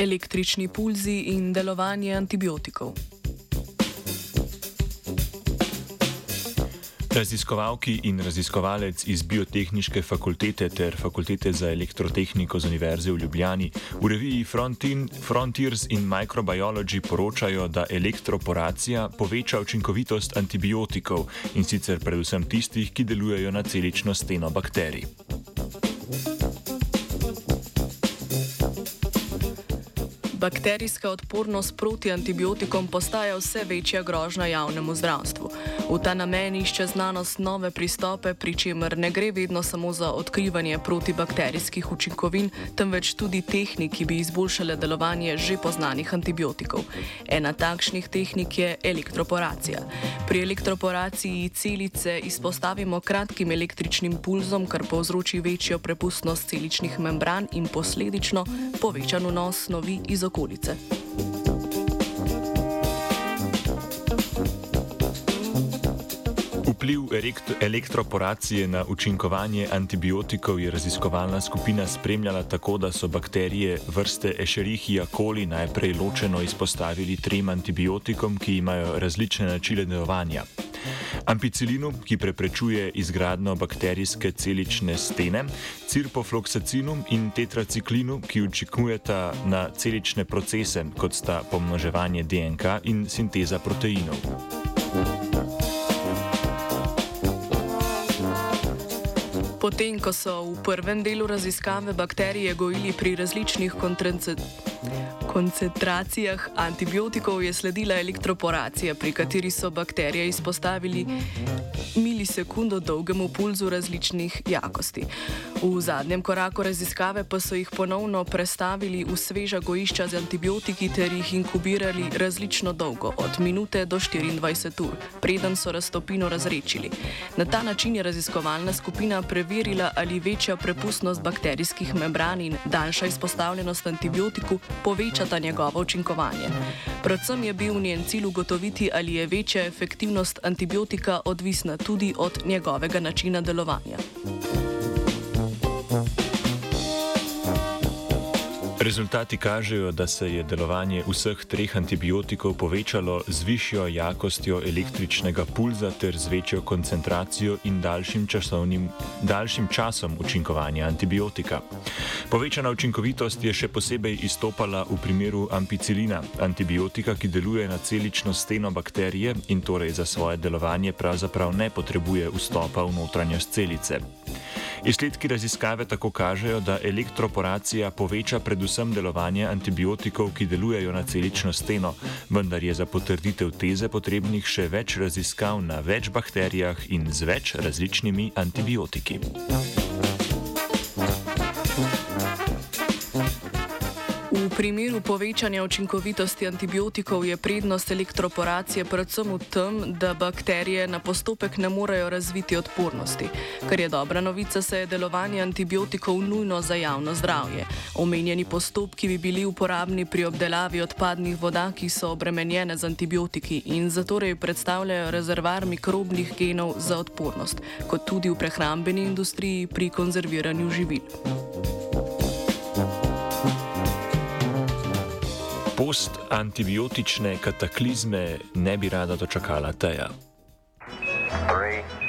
električni pulzi in delovanje antibiotikov. Raziskovalki in raziskovalec iz Biotehnične fakultete ter Fakultete za elektrotehniko z Univerze v Ljubljani v reviji Frontiers in Microbiology poročajo, da elektroporacija poveča učinkovitost antibiotikov in sicer predvsem tistih, ki delujejo na celično steno bakterij. Bakterijska odpornost proti antibiotikom postaja vse večja grožnja javnemu zdravstvu. V ta namen išče znanost nove pristope, pri čemer ne gre vedno samo za odkrivanje protibakterijskih učinkovin, temveč tudi tehnik, ki bi izboljšale delovanje že poznanih antibiotikov. Ena takšnih tehnik je elektroporacija. Pri elektroporaciji celice izpostavimo kratkim električnim pulzom, kar povzroči večjo prepustnost celičnih membran in posledično povečan vnos snovi iz okolice. Vpliv elektroporacije na učinkovanje antibiotikov je raziskovalna skupina spremljala tako, da so bakterije vrste Escherichia coli najprej ločeno izpostavili trem antibiotikom, ki imajo različne načine delovanja. Ampicilinu, ki preprečuje izgradno bakterijske celične stene, cirpofloksacinu in tetraciklinu, ki učinkujeta na celične procese, kot sta pomnoževanje DNK in sinteza proteinov. Potem, ko so v prvem delu raziskave bakterije gojili pri različnih koncentracijah antibiotikov, je sledila elektroporacija, pri kateri so bakterije izpostavili milisekundo dolgemu pulzu različnih jakosti. V zadnjem koraku raziskave pa so jih ponovno prestavili v sveža gojišča z antibiotiki ter jih inkubirali različno dolgo, od minute do 24 ur, preden so raztopino razrečili. Na ta način je raziskovalna skupina preverila, ali večja prepustnost bakterijskih membran in daljša izpostavljenost antibiotiku povečata njegovo učinkovanje. Predvsem je bil njen cilj ugotoviti, ali je večja efektivnost antibiotika odvisna tudi od njegovega načina delovanja. Rezultati kažejo, da se je delovanje vseh treh antibiotikov povečalo z višjo jakostjo električnega pulza ter z večjo koncentracijo in daljšim, časovnim, daljšim časom učinkovanja antibiotika. Povečana učinkovitost je še posebej izstopala v primeru ampicilina, antibiotika, ki deluje na celično steno bakterije in torej za svoje delovanje pravzaprav ne potrebuje vstopa v notranjost celice. Izsledki raziskave tako kažejo, da elektroporacija poveča predvsem delovanje antibiotikov, ki delujejo na celično steno, vendar je za potrditev teze potrebnih še več raziskav na več bakterijah in z več različnimi antibiotiki. Primeru povečanja učinkovitosti antibiotikov je prednost elektroporacije predvsem v tem, da bakterije na postopek ne morejo razviti odpornosti. Ker je dobra novica, se je delovanje antibiotikov nujno za javno zdravje. Omenjeni postopki bi bili uporabni pri obdelavi odpadnih voda, ki so obremenjene z antibiotiki in zato predstavljajo rezervar mikrobnih genov za odpornost, kot tudi v prehrambeni industriji pri konzerviranju živil. Post-antibiotične kataklizme ne bi rada dočakala teja. Three.